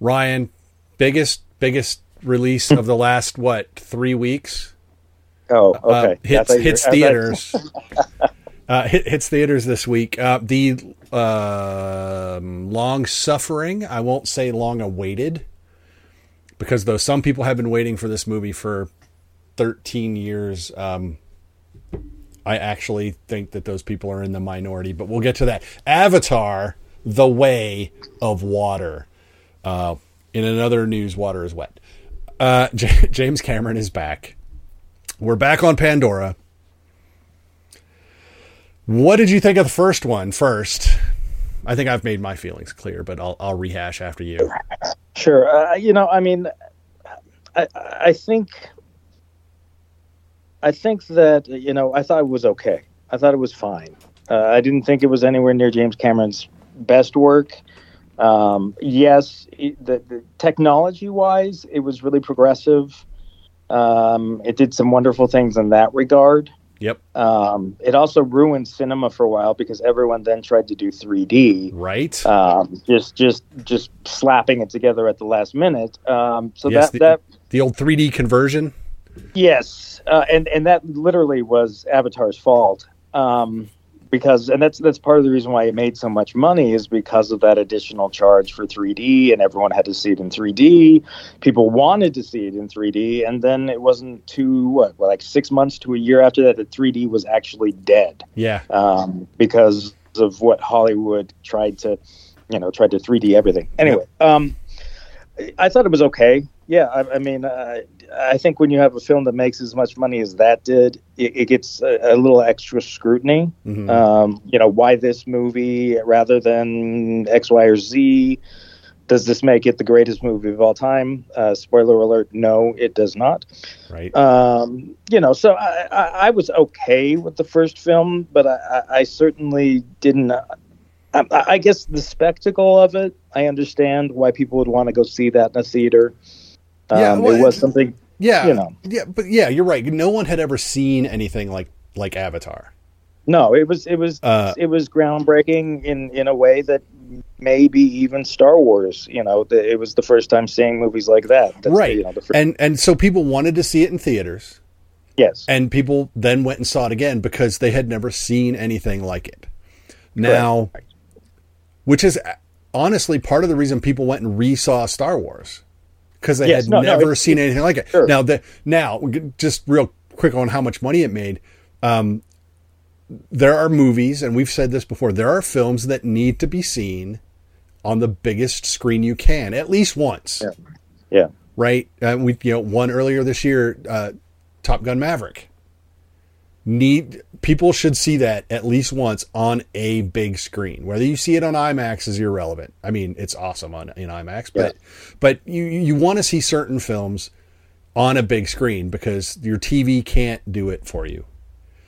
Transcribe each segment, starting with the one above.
Ryan, biggest biggest release of the last what three weeks? Oh, Uh, okay. I hits hits were- I thought- theaters. uh, hit, hits theaters this week. Uh, the um long suffering. I won't say long awaited, because though some people have been waiting for this movie for thirteen years, um, I actually think that those people are in the minority. But we'll get to that. Avatar: The Way of Water. Uh, in another news, water is wet. Uh, J- James Cameron is back. We're back on Pandora. What did you think of the first one first? I think I've made my feelings clear, but I'll, I'll rehash after you. Sure. Uh, you know, I mean, I, I think, I think that you know, I thought it was okay. I thought it was fine. Uh, I didn't think it was anywhere near James Cameron's best work. Um, yes, it, the, the technology-wise, it was really progressive. Um, it did some wonderful things in that regard. Yep. Um, it also ruined cinema for a while because everyone then tried to do 3D. Right. um, just just just slapping it together at the last minute. Um, so Yes, that the- that the old 3D conversion. yes, uh, and and that literally was Avatar's fault. Um, because and that's that's part of the reason why it made so much money is because of that additional charge for 3D and everyone had to see it in 3D. People wanted to see it in 3D and then it wasn't too what like 6 months to a year after that that 3D was actually dead Yeah. um, because of what Hollywood tried to, you know, tried to 3D everything. Anyway, um, I thought it was okay. Yeah, I, I mean, uh, I think when you have a film that makes as much money as that did, it, it gets a, a little extra scrutiny. Mhm. Um, you know, why this movie rather than X, Y, or Z? Does this make it the greatest movie of all time? Uh, spoiler alert: No, it does not right. um, you know, so I, I, I was okay with the first film, but I, certainly didn't. I, I guess the spectacle of it, I understand why people would want to go see that in a theater. Um, Yeah, well, it was something. yeah. you know. Yeah, but yeah, you're right. No one had ever seen anything like like Avatar. No, it was it was Uh, it was groundbreaking in in a way that maybe even Star Wars. You know, the, it was the first time seeing movies like that. That's, right. You know, the first, and and so people wanted to see it in theaters. yes. and people then went and saw it again because they had never seen anything like it. Now, which is honestly part of the reason people went and re-saw Star Wars because they Yes, had no, no, never it's- seen anything like it. Sure. Now, the now just real quick on how much money it made. Um, there are movies, and we've said this before. There are films that need to be seen on the biggest screen you can, at least once Yeah. yeah. right? Uh, we you know one earlier this year, uh, Top Gun Maverick. Need people should see that at least once on a big screen. Whether you see it on IMAX is irrelevant. I mean, it's awesome on in IMAX, but but you you want to see certain films on a big screen because your TV can't do it for you.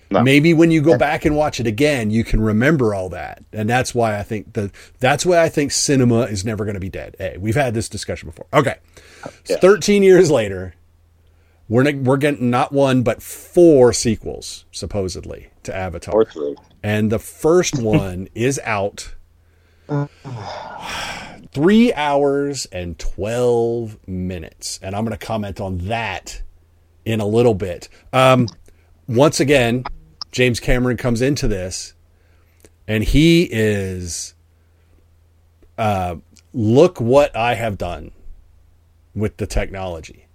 Maybe when you go back and watch it again, you can remember all that, and that's why I think the that's why I think cinema is never going to be dead. Hey, we've had this discussion before. Okay, Yeah. thirteen years later, we're we're getting not one but four sequels supposedly to Avatar, and the first one is out. Three hours and 12 minutes. And I'm going to comment on that in a little bit. Um, once again, James Cameron comes into this and he is, uh, look what I have done. with the technology.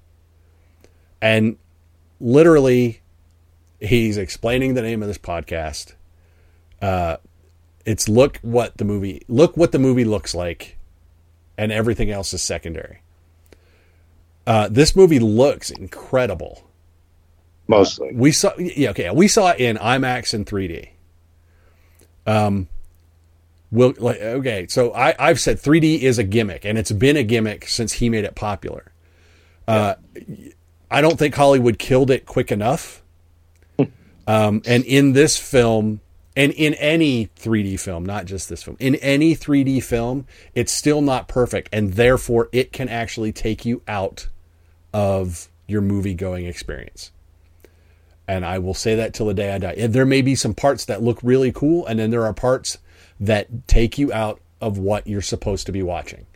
And literally, he's explaining the name of this podcast. Uh, it's look what the movie look what the movie looks like, and everything else is secondary. Uh, this movie looks incredible. Mostly, We saw yeah okay we saw it in IMAX and 3D. Um, will like okay so I I've said 3D is a gimmick and it's been a gimmick since he made it popular. Uh, I don't think Hollywood killed it quick enough. Um, and in this film, and in any 3D film, not just this film, in any 3D film, it's still not perfect, and therefore it can actually take you out of your movie going experience. And I will say that till the day I die. And there may be some parts that look really cool, and then there are parts that take you out of what you're supposed to be watching.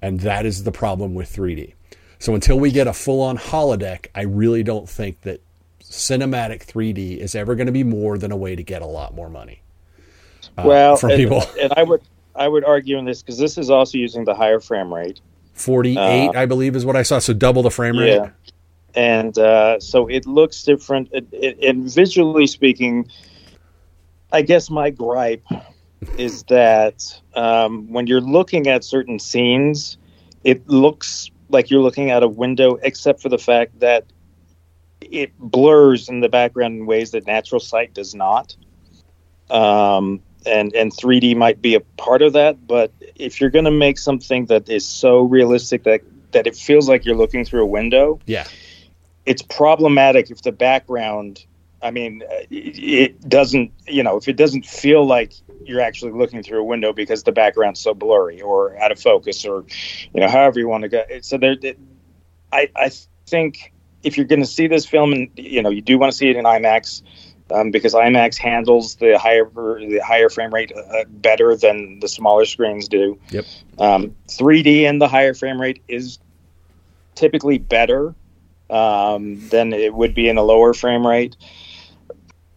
And that is the problem with 3D. So until we get a full on holodeck, I really don't think that cinematic 3D is ever going to be more than a way to get a lot more money. uh, well, from and, people. and I would I would argue in this because this is also using the higher frame rate. 48, Uh, I believe, is what I saw. So double the frame rate. Yeah. And uh, so it looks different. It, it, and visually speaking, I guess my gripe is that um, when you're looking at certain scenes, it looks like you're looking out a window, except for the fact that it blurs in the background in ways that natural sight does not. Um, and and 3D might be a part of that, but if you're going to make something that is so realistic that that it feels like you're looking through a window, Yeah. it's problematic if the background i mean it doesn't you know if it doesn't feel like you're actually looking through a window because the background's so blurry or out of focus or you know however you want to go so there it- i i think if you're going to see this film and you know you do want to see it in imax um, because IMAX handles the higher the higher frame rate uh, better than the smaller screens do. Yep. Um, 3D and the higher frame rate is typically better um, than it would be in a lower frame rate.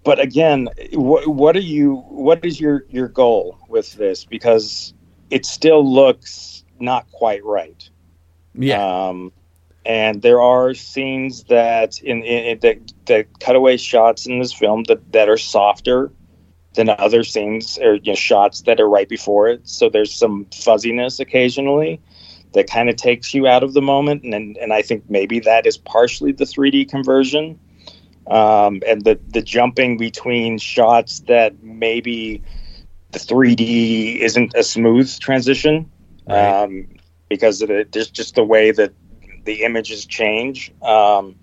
But again, what, what are you? What is your your goal with this? Because it still looks not quite right. Yeah. Um, and there are scenes that in, in, that that cutaway shots in this film that, that are softer than other scenes or you know, shots that are right before it. So there's some fuzziness occasionally that kind of takes you out of the moment, and and, and I think maybe that is partially the 3D conversion, um, and the the jumping between shots that maybe the 3D isn't a smooth transition Right. um, because of it, just just the way that the images change. Um,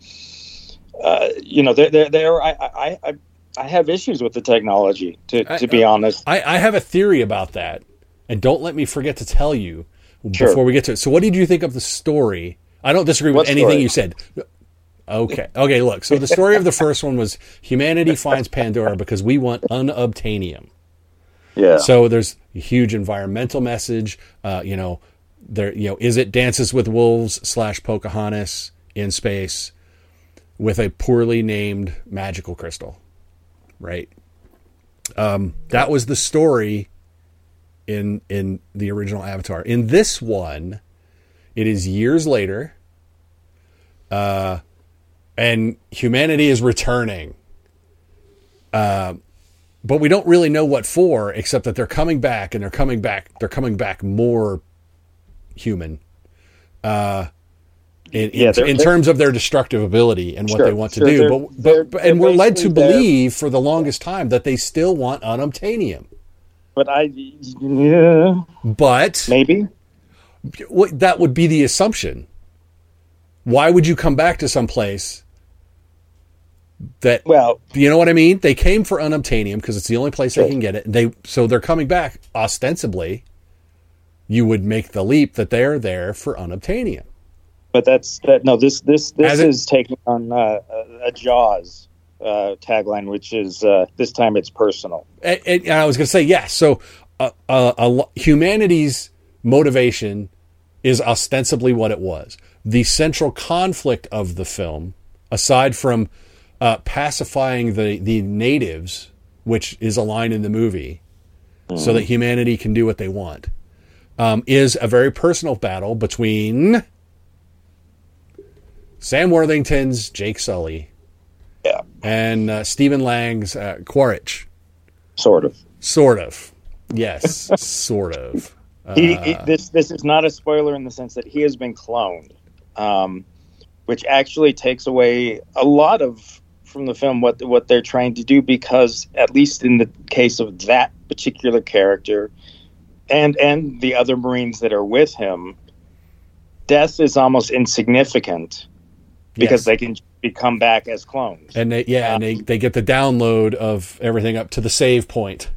uh, you know, there, there, there I, I, I, I have issues with the technology. To, I- to be honest, I, I have a theory about that, and don't let me forget to tell you Sure. before we get to it. So, what did you think of the story? I don't disagree with What anything story? you said. Okay. Okay. Look. So the story of the first one was humanity finds Pandora because we want unobtainium. yeah. So there's a huge environmental message. Uh, you know, there. You know, is it Dances with Wolves slash Pocahontas in space with a poorly named magical crystal, right? Um, that was the story in in the original Avatar. In this one, it is years later, uh, and humanity is returning. Uh, but we don't really know what for, except that they're coming back, and they're coming back. They're coming back more human. Uh, in, Yeah, in, in terms of their destructive ability and what they want to sure, do, they're- but, but, they're- but and we're led to believe for the longest time that they still want unobtainium. but I, yeah, But maybe. that would be the assumption. Why would you come back to some place that Well, you know what I mean? They came for unobtainium because it's the only place they can get it. They so they're coming back ostensibly. You would make the leap that they're there for unobtainium. but that's that. No, this this this As it- is taking on uh, a, Jaws uh, tagline, which is uh, this time it's personal. And, and I was going to say yes. So uh, uh, a humanity's motivation is ostensibly what it was. The central conflict of the film, aside from uh, pacifying the the natives, which is a line in the movie, so that humanity can do what they want, um, is a very personal battle between Sam Worthington's Jake Sully. Yeah. And uh, Stephen Lang's uh, Quaritch. Sort of. Sort of. Yes, sort of. He, he, this this is not a spoiler in the sense that he has been cloned, um, which actually takes away a lot of from the film what what they're trying to do because at least in the case of that particular character and and the other marines that are with him death is almost insignificant because Yes. they can become back as clones And they, yeah, and they, they get the download of everything up to the save point.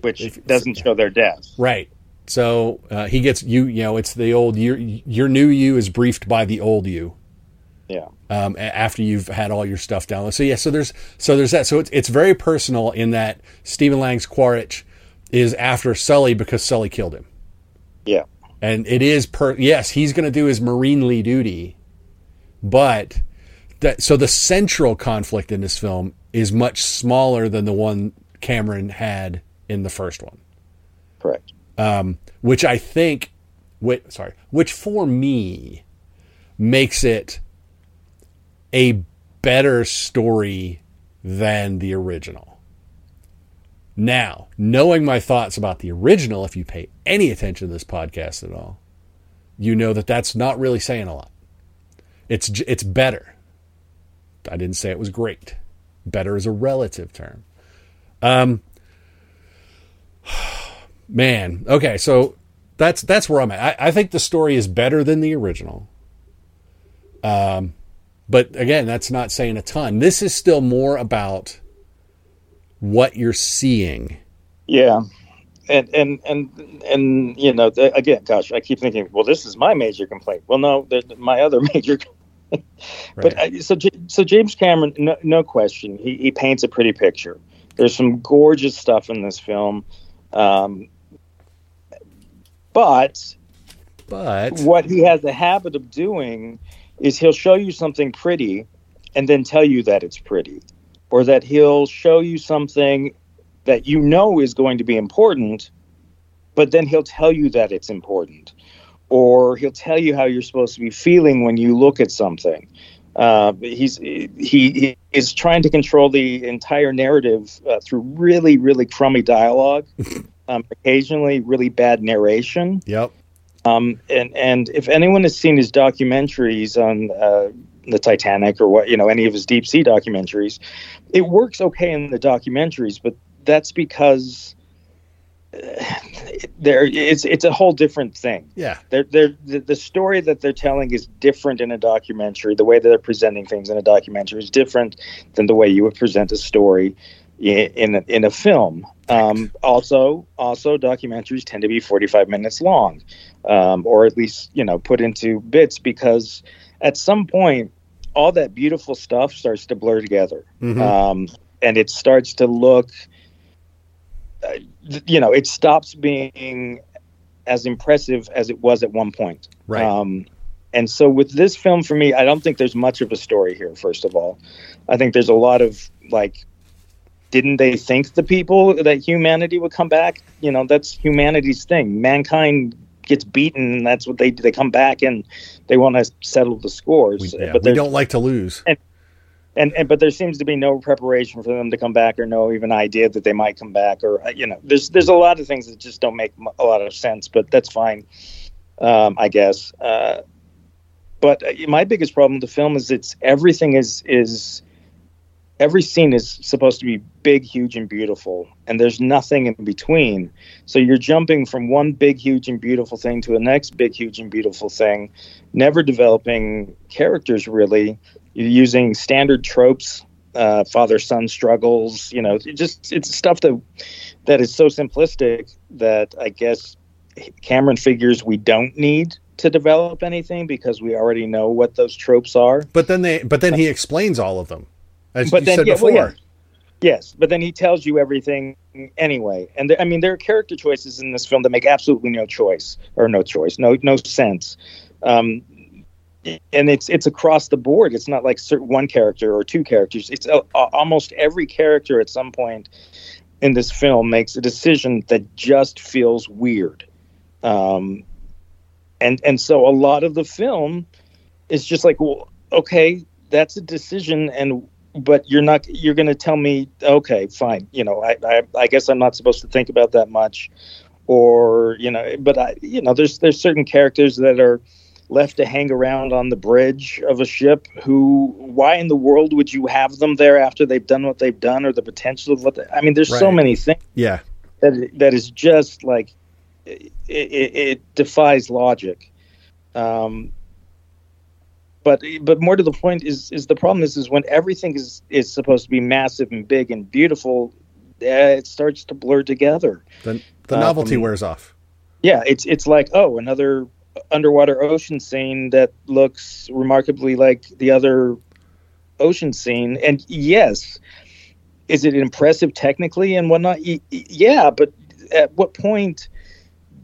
which doesn't show their death Right. So uh, he gets you. You know, it's the old your your new you is briefed by the old you. yeah um, after you've had all your stuff down. So yeah, so there's so there's that. So it's it's very personal in that Stephen Lang's Quaritch is after Sully because Sully killed him, yeah and it is per yes he's going to do his marinely duty, but that so the central conflict in this film is much smaller than the one Cameron had in the first one correct which I think, wait, sorry, which for me makes it a better story than the original. Now, knowing my thoughts about the original, if you pay any attention to this podcast at all, you know that that's not really saying a lot. It's it's better. I didn't say it was great. Better is a relative term. Um, Man, okay, so that's that's where I'm at. I, I think the story is better than the original. Um, but again, that's not saying a ton. This is still more about what you're seeing. Yeah, and and and and you know, again, gosh, I keep thinking, well, this is my major complaint. Well, no, my other major. But Right. uh, so so James Cameron, no, no question, he he paints a pretty picture. There's some gorgeous stuff in this film, um, but But what he has a habit of doing is he'll show you something pretty and then tell you that it's pretty or that he'll show you something that you know is going to be important but then he'll tell you that it's important or he'll tell you how you're supposed to be feeling when you look at something. Uh, he's he, he is trying to control the entire narrative uh, through really really crummy dialogue um, occasionally really bad narration. Yep, um, and and if anyone has seen his documentaries on uh, the Titanic or what you know any of his deep sea documentaries, it works okay in the documentaries, but that's because uh, there it's it's a whole different thing. yeah, They're, they're, the, the story that they're telling is different in a documentary. The way that they're presenting things in a documentary is different than the way you would present a story in in a, in a film. Um, also, also documentaries tend to be 45 minutes long, um, or at least you know put into bits because at some point all that beautiful stuff starts to blur together, Mhm. um, and it starts to look. Uh, you know, it stops being as impressive as it was at one point. right. Um, and so with this film, for me, I don't think there's much of a story here. First of all, I think there's a lot of like, didn't they think the people that humanity would come back? You know, that's humanity's thing. Mankind gets beaten, and that's what they do. They come back and they want to settle the scores. we, yeah, but they don't like to lose. and, and but there seems to be no preparation for them to come back or no even idea that they might come back or uh, you know there's there's a lot of things that just don't make a lot of sense but that's fine um, i guess uh, but uh, my biggest problem with the film is it's everything is is every scene is supposed to be big huge and beautiful and there's nothing in between. So you're jumping from one big huge and beautiful thing to the next big huge and beautiful thing never developing characters really. You're using standard tropes uh, father son struggles you know it just it's stuff that that is so simplistic that i guess cameron figures we don't need to develop anything because we already know what those tropes are. But then they, but then he explains all of them, as But you then- said yeah, before. well, yeah. Yes, but then he tells you everything anyway. And there, I mean, there are character choices in this film that make absolutely no choice or no choice, no no sense. Um, and it's it's across the board. It's not like certain one character or two characters. It's uh, almost every character at some point in this film makes a decision that just feels weird. Um, and and so a lot of the film is just like, well, okay, that's a decision, and but you're not you're going to tell me okay fine you know I, I i guess i'm not supposed to think about that much or you know but i you know there's there's certain characters that are left to hang around on the bridge of a ship who why in the world would you have them there after they've done what they've done or the potential of what they, i mean there's so many things Yeah. that that is just like it, it, it defies logic. Um, but but more to the point is is the problem is is when everything is is supposed to be massive and big and beautiful, uh, it starts to blur together. The, the Um, novelty wears off. Yeah, it's it's like oh another underwater ocean scene that looks remarkably like the other ocean scene, and yes, is it impressive technically and whatnot? Yeah, but at what point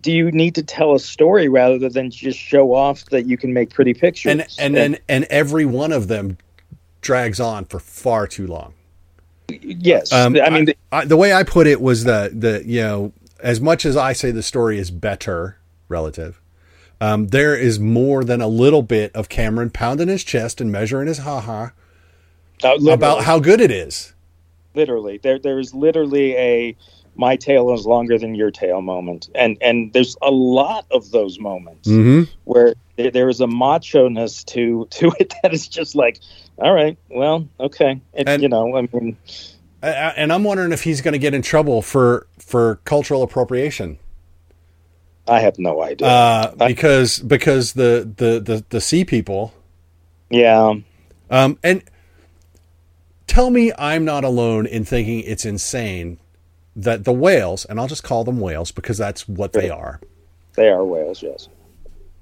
do you need to tell a story rather than just show off that you can make pretty pictures? And and and and every one of them drags on for far too long. yes, Um, I mean, I, the way I put it was that the you know as much as I say the story is better relative, um, there is more than a little bit of Cameron pounding his chest and measuring his ha ha uh, about how good it is. literally there there is literally a my tail is longer than your tail moment and and there's a lot of those moments Mm-hmm. where there, there is a macho ness to to it that is just like all right well okay it, And- you know i mean And I'm wondering if he's going to get in trouble for for cultural appropriation. i have no idea uh, because because the, the the the sea people yeah um, and tell me I'm not alone in thinking it's insane that the whales and I'll just call them whales because that's what they are. they are whales yes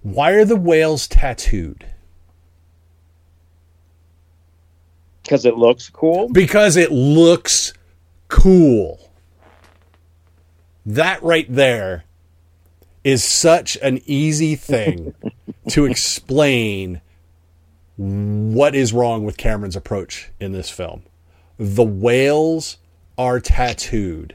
Why are the whales tattooed? because it looks cool Because it looks cool. That right there is such an easy thing to explain what is wrong with Cameron's approach in this film. The whales are tattooed.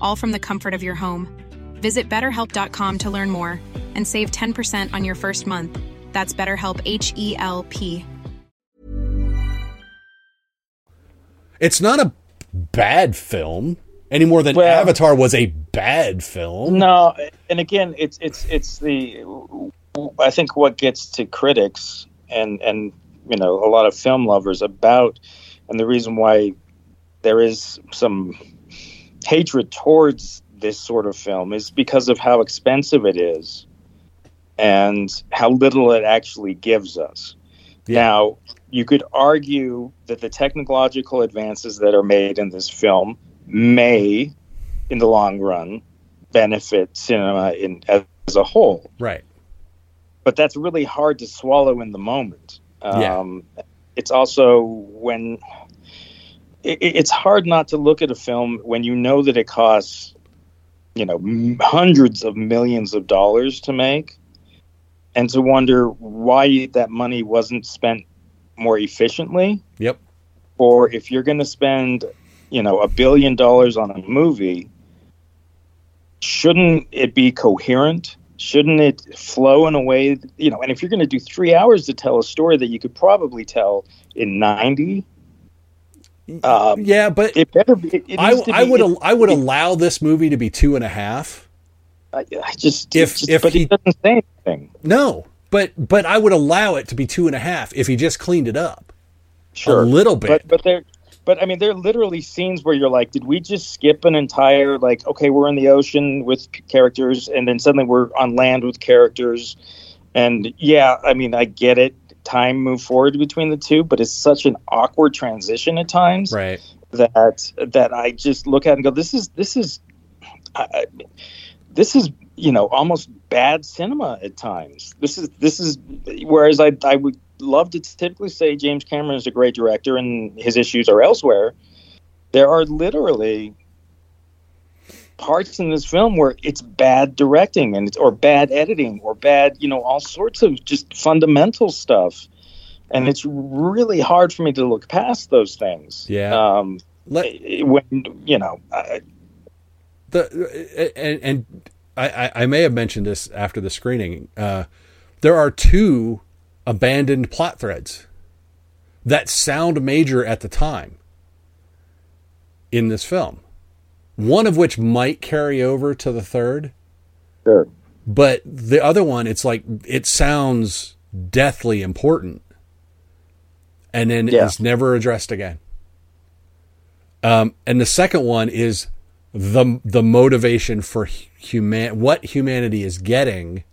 all from the comfort of your home. Visit betterhelp.com to learn more and save 10% on your first month. That's BetterHelp H E L P. It's not a bad film any more than Well- Avatar was a bad film. No, and again, it's it's it's the I think what gets to critics and and you know a lot of film lovers about, and the reason why there is some hatred towards this sort of film is because of how expensive it is, and how little it actually gives us. Now, you could argue that the technological advances that are made in this film may, in the long run, benefit cinema in as a whole. Right. But that's really hard to swallow in the moment. Yeah. Um, It's also when it, it's hard not to look at a film when you know that it costs, you know, m- hundreds of millions of dollars to make, and to wonder why that money wasn't spent more efficiently Yep. or if you're going to spend, you know, a billion dollars on a movie, shouldn't it be coherent? Shouldn't it flow in a way, you know? And if you're going to do three hours to tell a story that you could probably tell in ninety, um, Yeah, but it better be. It, it I, needs to I be- would it- I would allow this movie to be two and a half. I, I just if- just, if he- doesn't say anything. No, but but I would allow it to be two and a half if he just cleaned it up. Sure, a little bit. but but they're but I mean, there are literally scenes where you're like, did we just skip an entire like, okay, we're in the ocean with characters, and then suddenly we're on land with characters, and yeah, I mean, I get it. Time move forward between the two, but it's such an awkward transition at times right. that that I just look at and go, this is this is, I, this is you know almost bad cinema at times. This is this is whereas I I would love to typically say James Cameron is a great director and his issues are elsewhere. There are literally parts in this film where it's bad directing and it's, or bad editing or bad you know all sorts of just fundamental stuff and it's really hard for me to look past those things Yeah. um Let, when you know I, the and, and I, I- I may have mentioned this after the screening. Uh, there are two abandoned plot threads that sound major at the time in this film. One of which might carry over to the third, sure. But the other one, it's like it sounds deathly important, and then Yeah. it's never addressed again. Um, and the second one is the the motivation for human what humanity is getting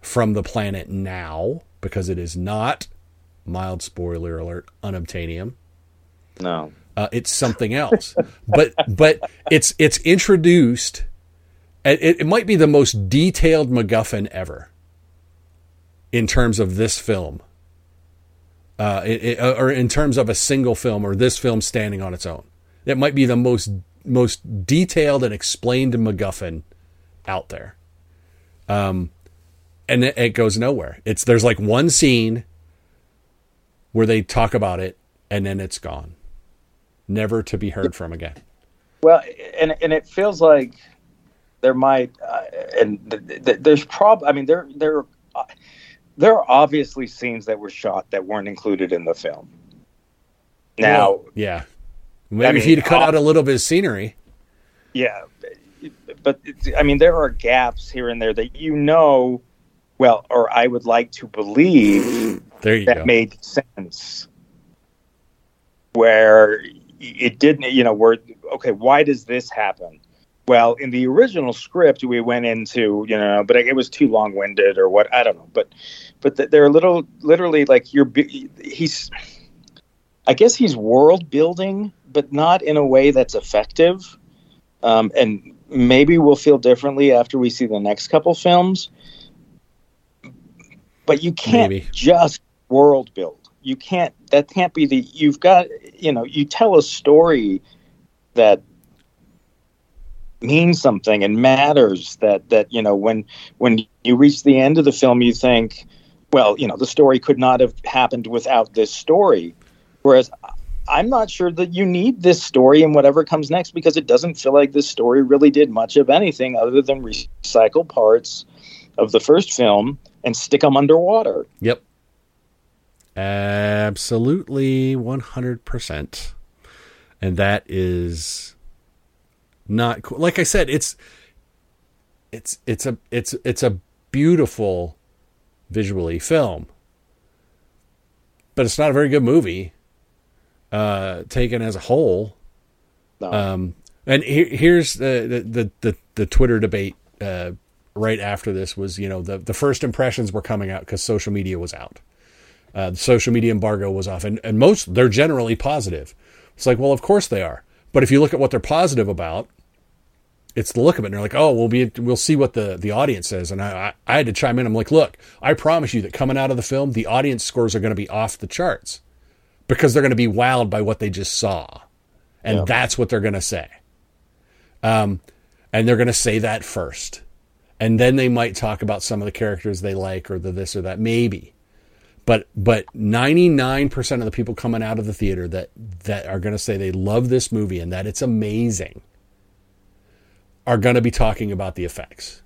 from the planet now because it is not mild spoiler alert unobtainium. No uh, it's something else. But but it's it's introduced it, it might be the most detailed MacGuffin ever in terms of this film. Uh, it, it- or in terms of a single film or this film standing on its own. It might be the most most detailed and explained MacGuffin out there. Um, and it, it goes nowhere. It's there's like one scene where they talk about it and then it's gone never to be heard from again Well, and and it feels like there might, uh, and th- th- there's prob. I mean, there there uh, there are obviously scenes that were shot that weren't included in the film. Now, yeah. Maybe if mean, he'd cut out a little bit of scenery. yeah, but it's- I mean, there are gaps here and there that you know, well, or I would like to believe There you that go. made sense. Where it didn't, you know, where okay, why does this happen? Well, in the original script, we went into, you know, but it was too long-winded or what I don't know, but but they're a little, literally like you're. He's, I guess he's world building, but not in a way that's effective. Um, and maybe we'll feel differently after we see the next couple films. But you can't Maybe. just world build. You can't. That can't be the. You've got. You know. You tell a story that means something and matters. That that you know when when you reach the end of the film, you think, well, you know, the story could not have happened without this story. Whereas I'm not sure that you need this story and whatever comes next because it doesn't feel like this story really did much of anything other than recycle parts of the first film and stick them underwater. Yep. Absolutely 100%. And that is not cool. Like I said, it's it's it's a it's it's a beautiful visually film. But it's not a very good movie uh taken as a whole. No. Um, and here, here's the, the, the, the, the Twitter debate uh, right after this was, you know, the, the first impressions were coming out because social media was out. Uh, the social media embargo was off, and, and most, they're generally positive. It's like, well, of course they are. But if you look at what they're positive about, it's the look of it. And they're like, oh, we'll be, we'll see what the, the audience says. And I, I, I had to chime in. I'm like, look, I promise you that coming out of the film, the audience scores are going to be off the charts because they're going to be wowed by what they just saw. And Yeah. that's what they're going to say. Um, and they're going to say that first. And then they might talk about some of the characters they like or the this or that, maybe. But but 99% of the people coming out of the theater that that are going to say they love this movie and that it's amazing are going to be talking about the effects.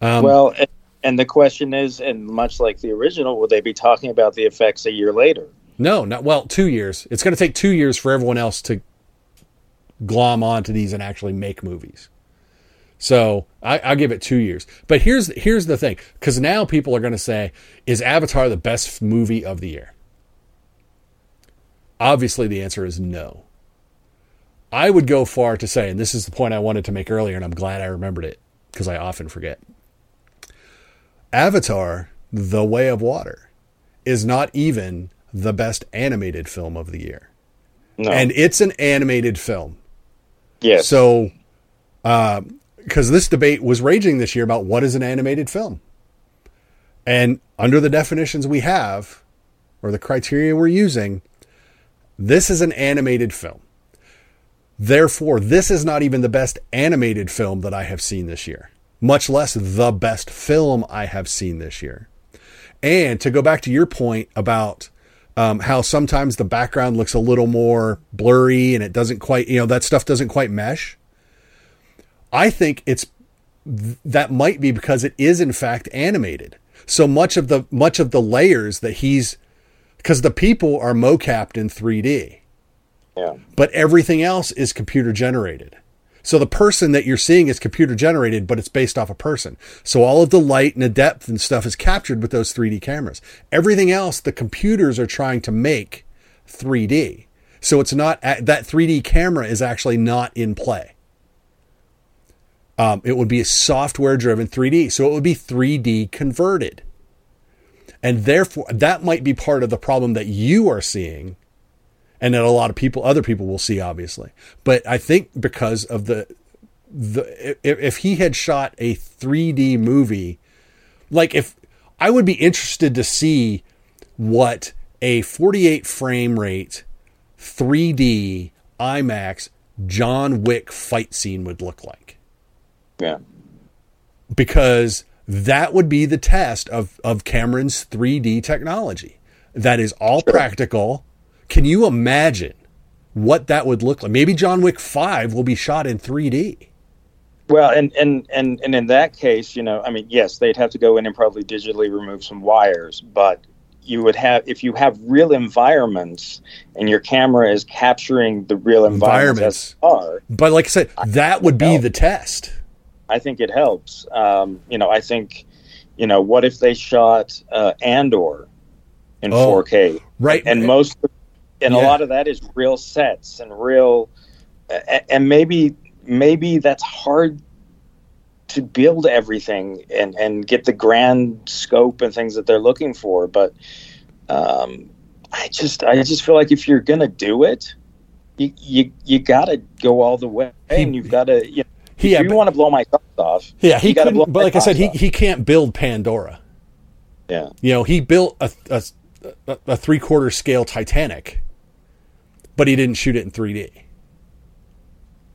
Um, well, and, the question is, and much like the original, will they be talking about the effects a year later? No, not well, 2 years. It's going to take 2 years for everyone else to glom onto these and actually make movies. So I, I'll give it two years. But here's here's the thing, because now people are going to say, "Is Avatar the best movie of the year?" Obviously, the answer is no. I would go far to say, and this is the point I wanted to make earlier, and I'm glad I remembered it because I often forget. Avatar, The Way of Water, is not even the best animated film of the year. No. And it's an animated film. yes. So, uh, because this debate was raging this year about what is an animated film. And under the definitions we have, or the criteria we're using, this is an animated film. Therefore, this is not even the best animated film that I have seen this year, much less the best film I have seen this year. And to go back to your point about um, how sometimes the background looks a little more blurry and it doesn't quite, you know, that stuff doesn't quite mesh. I think it's that might be because it is in fact animated. So much of the much of the layers that he's because the people are mocapped in 3D yeah. but everything else is computer generated. So the person that you're seeing is computer generated, but it's based off a person. So all of the light and the depth and stuff is captured with those 3D cameras. Everything else, the computers are trying to make 3D. So it's not that 3D camera is actually not in play. Um, it would be a software driven 3D. So it would be 3D converted. And therefore, that might be part of the problem that you are seeing and that a lot of people, other people will see, obviously. But I think because of the, the if, if he had shot a 3D movie, like if I would be interested to see what a 48 frame rate 3D IMAX John Wick fight scene would look like Yeah. because that would be the test of, of Cameron's 3D technology. That is all practical. Can you imagine what that would look like? Maybe John Wick 5 will be shot in 3D. Well, and, and and and in that case, you know, I mean, yes, they'd have to go in and probably digitally remove some wires, but you would have if you have real environments and your camera is capturing the real environments, as are, But like I said, that would be the test. I think it helps. Um, you know, I think, you know, what if they shot uh, Andor in Oh, 4K? right. And most, and a lot of that is real sets and real, and maybe maybe that's hard to build everything and and get the grand scope and things that they're looking for. But um, I just I just feel like if you're gonna do it, you you, you got to go all the way, and you've got to you know, He- if you want to blow my socks off. Yeah, he blow but like I said, he, off. he can't build Pandora. yeah. You know, he built a, a, a, three quarter scale Titanic, but he didn't shoot it in 3D.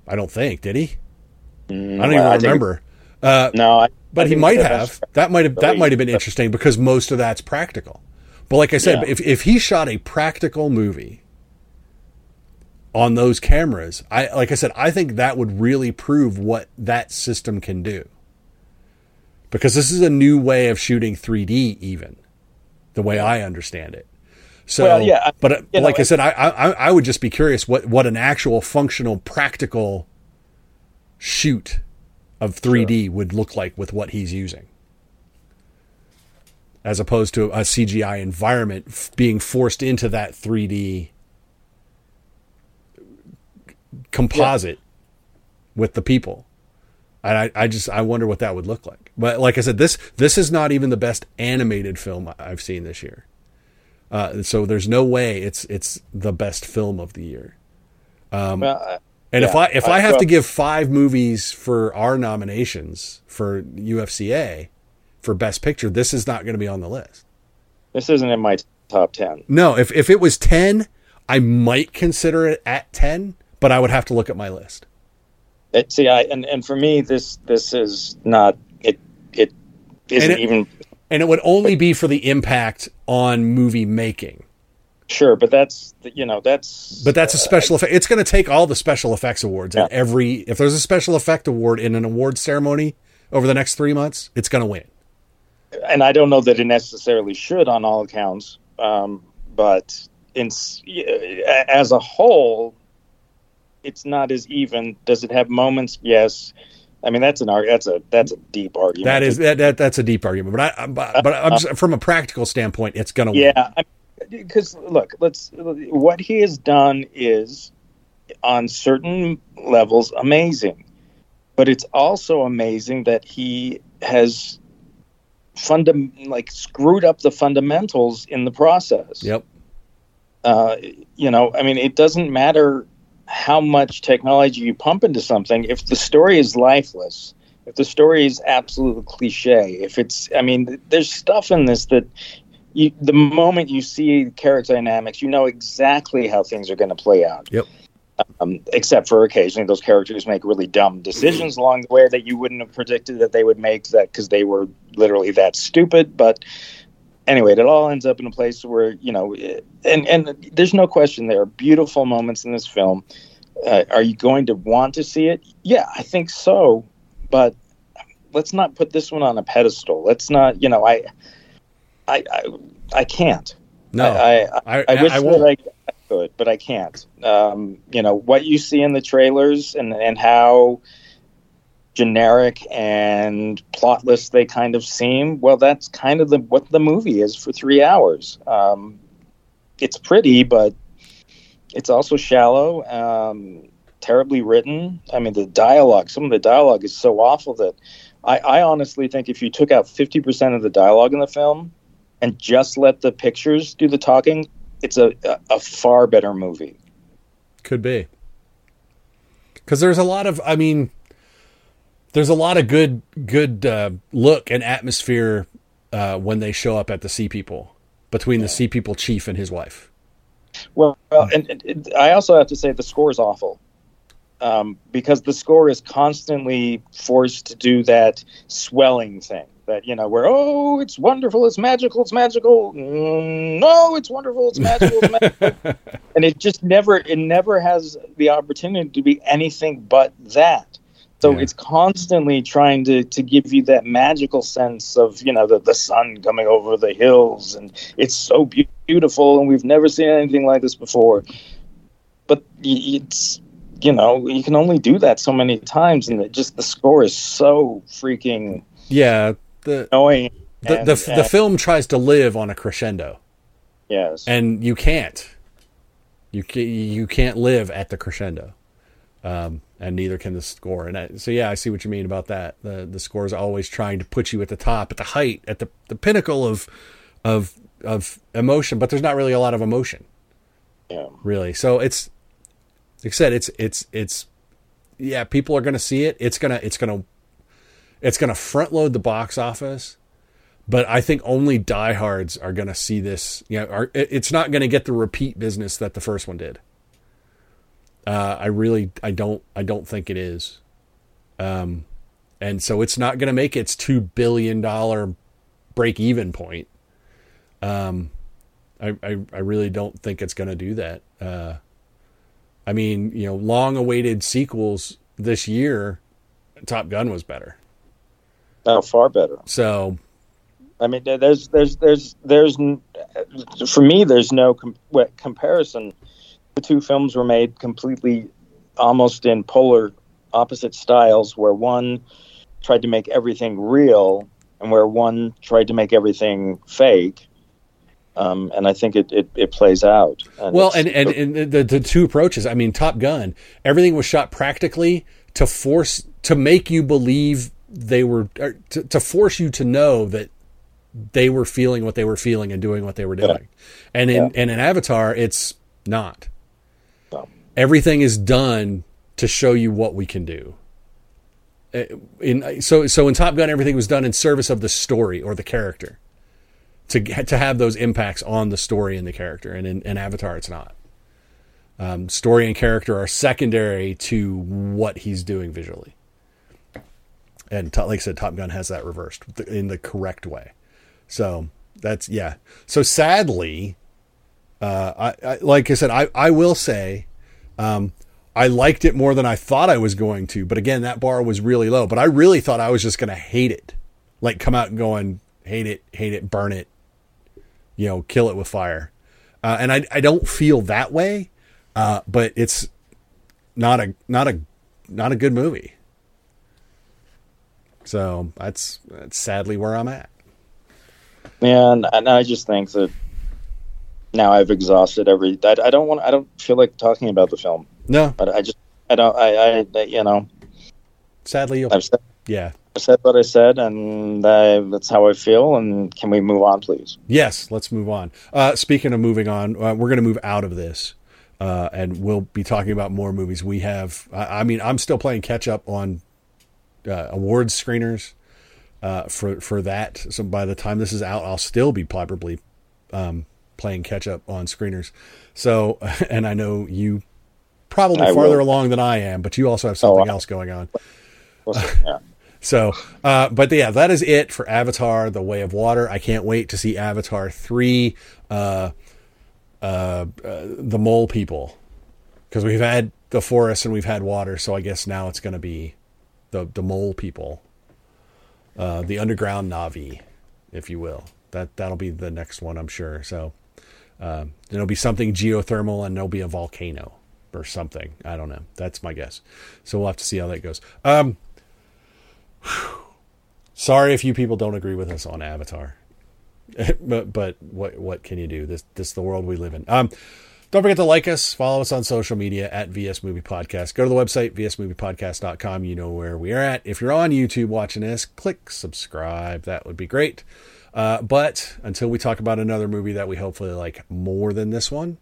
I don't think, did he? I don't well, even think- remember. Uh, No, I, but I he might have. That might have that might have been interesting because most of that's practical. But like I said, Yeah. if if he shot a practical movie on those cameras, I like I said, I think that would really prove what that system can do. Because this is a new way of shooting 3D, even the way I understand it. So, Well, yeah, but uh, you know, like I said, I, I I would just be curious what what an actual functional, practical shoot of 3D would look like with what he's using. As opposed to a CGI environment f- being forced into that 3D composite with the people. And I, I just I wonder what that would look like. But like I said, this this is not even the best animated film I've seen this year. Uh, so there's no way it's it's the best film of the year. well, I- And if I if I- I have to give five movies for our nominations for UFCA for Best Picture, this is not going to be on the list. this isn't in my top ten. No, if if it was ten, I might consider it at ten, but I would have to look at my list. It, see, I and, and for me, this this is not it. It isn't it- even And it would only be for the impact on movie making. sure, but that's you know that's But that's a special effect. It's going to take all the special effects awards. And Yeah. every if there's a special effect award in an award ceremony over the next three months, it's going to win. and I don't know that it necessarily should on all accounts, um, but in as a whole, it's not as even. Does it have moments? Yes. I mean that's an arg- that's a that's a deep argument. That is that, that that's a deep argument. But I but, but I'm just, from a practical standpoint, it's going to yeah. Because look, let's what he has done is on certain levels amazing, but it's also amazing that he has fundam like screwed up the fundamentals in the process. Yep. Uh, you know, I mean, it doesn't matter how much technology you pump into something if the story is lifeless if the story is absolutely cliche if it's i mean there's stuff in this that you the moment you see character dynamics you know exactly how things are going to play out Yep. um, except for occasionally those characters make really dumb decisions along the way that you wouldn't have predicted that they would make that because they were literally that stupid but anyway it all ends up in a place where you know and and there's no question there are beautiful moments in this film uh, are you going to want to see it yeah i think so but let's not put this one on a pedestal let's not you know i i i, I can't No. I, I, I, I wish I that. I could, but I can't. Um, you know what you see in the trailers and and how generic and plotless they kind of seem. Well, that's kind of the what the movie is for three hours. Um, it's pretty, but it's also shallow, um, terribly written. I mean, the dialogue. Some of the dialogue is so awful that I, I honestly think if you took out fifty percent of the dialogue in the film and just let the pictures do the talking, it's a, a, a far better movie. Could be. Because there's a lot of, I mean, there's a lot of good, good uh, look and atmosphere uh, when they show up at the Sea People between the Sea People chief and his wife. Well, well and, and, and I also have to say the score is awful um, because the score is constantly forced to do that swelling thing. That you know, where oh, it's wonderful, it's magical, it's magical. Mm, no, it's wonderful, it's magical, it's magical. and it just never, it never has the opportunity to be anything but that. So Yeah. it's constantly trying to, to give you that magical sense of you know the, the sun coming over the hills and it's so beau- beautiful and we've never seen anything like this before. But it's you know you can only do that so many times and it just the score is so freaking Yeah, the annoying. the and- the, the and- film tries to live on a crescendo, yes and you can't. You ca- you can't live at the crescendo, um, and neither can the score. And I, so yeah, I see what you mean about that. The the score is always trying to put you at the top, at the height, at the the pinnacle of of of emotion, but there's not really a lot of emotion. yeah. really. So it's like I said, it's it's it's yeah, people are gonna see it. It's gonna it's gonna it's gonna front load the box office. But I think only diehards are gonna see this. You know, are, it's not gonna get the repeat business that the first one did. Uh, I really I don't I don't think it is. Um, and so it's not gonna make its two billion dollar break even point. Um, I, I, I really don't think it's going to do that. Uh, I mean, you know, long awaited sequels this year, Top Gun was better. Oh, far better. So, I mean, there- there's, there's, there's, there's, for me, there's no com- comparison. The two films were made completely, almost in polar opposite styles, where one tried to make everything real, and where one tried to make everything fake. Um, and I think it, it, it plays out. well, and, and, and the, the two approaches, I mean, Top Gun, everything was shot practically to force, to make you believe they were, or to, to force you to know that they were feeling what they were feeling and doing what they were doing. And in, and in Avatar, it's not. Everything is done to show you what we can do. Uh, In so so in Top Gun, everything was done in service of the story or the character, to get- to have those impacts on the story and the character. And in, in Avatar, it's not. Um, story and character are secondary to what he's doing visually. And like I said, Top Gun has that reversed in the correct way. So that's yeah. So sadly, uh, I, I like I said, I I will say, um, I liked it more than I thought I was going to. But again, that bar was really low. But I really thought I was just going to hate it, like come out and going hate it, hate it, burn it, you know, kill it with fire. Uh, and I I don't feel that way, uh, but it's not a not a not a good movie. So that's that's sadly where I'm at. Yeah, and, and I just think that now I've exhausted every. I, I don't want. I don't feel like talking about the film. No, But I just. I don't. I. I you know. sadly, you'll, I've said, yeah. I said what I said, and I, that's how I feel. And can we move on, please? Yes, let's move on. Uh, speaking of moving on, uh, we're going to move out of this, uh, and we'll be talking about more movies. We have, I, I mean, I'm still playing catch up on uh, awards screeners uh, for for that. So by the time this is out, I'll still be probably um, playing catch up on screeners. So, and I know you probably I farther will. along than I am, but you also have something I- else going on. We'll. Yeah. So, uh, but yeah, that is it for Avatar: The Way of Water. I can't wait to see Avatar three, uh, uh, uh, the Mole People, because we've had the forest and we've had water. So I guess now it's going to be the the Mole People, uh, the underground Na'vi, if you will. That that'll be the next one, I'm sure. So um, there'll be something geothermal and there'll be a volcano or something. I don't know. That's my guess. So we'll have to see how that goes. Um, sorry if you people don't agree with us on Avatar, but but what what can you do? This this is the world we live in. Um, don't forget to like us, follow us on social media at VS Movie Podcast. Go to the website vsmoviepodcast.com. You know where we are at. If you're on YouTube watching this, click subscribe. That would be great. Uh, but until we talk about another movie that we hopefully like more than this one,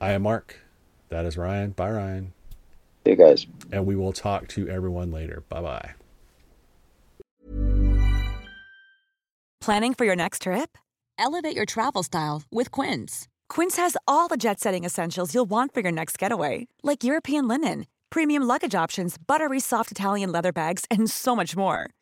I am Mark. That is Ryan. Bye, Ryan. See you guys. And we will talk to everyone later. Bye bye. Planning for your next trip? Elevate your travel style with Quince. Quince has all the jet setting essentials you'll want for your next getaway, like European linen, premium luggage options, buttery soft Italian leather bags, and so much more.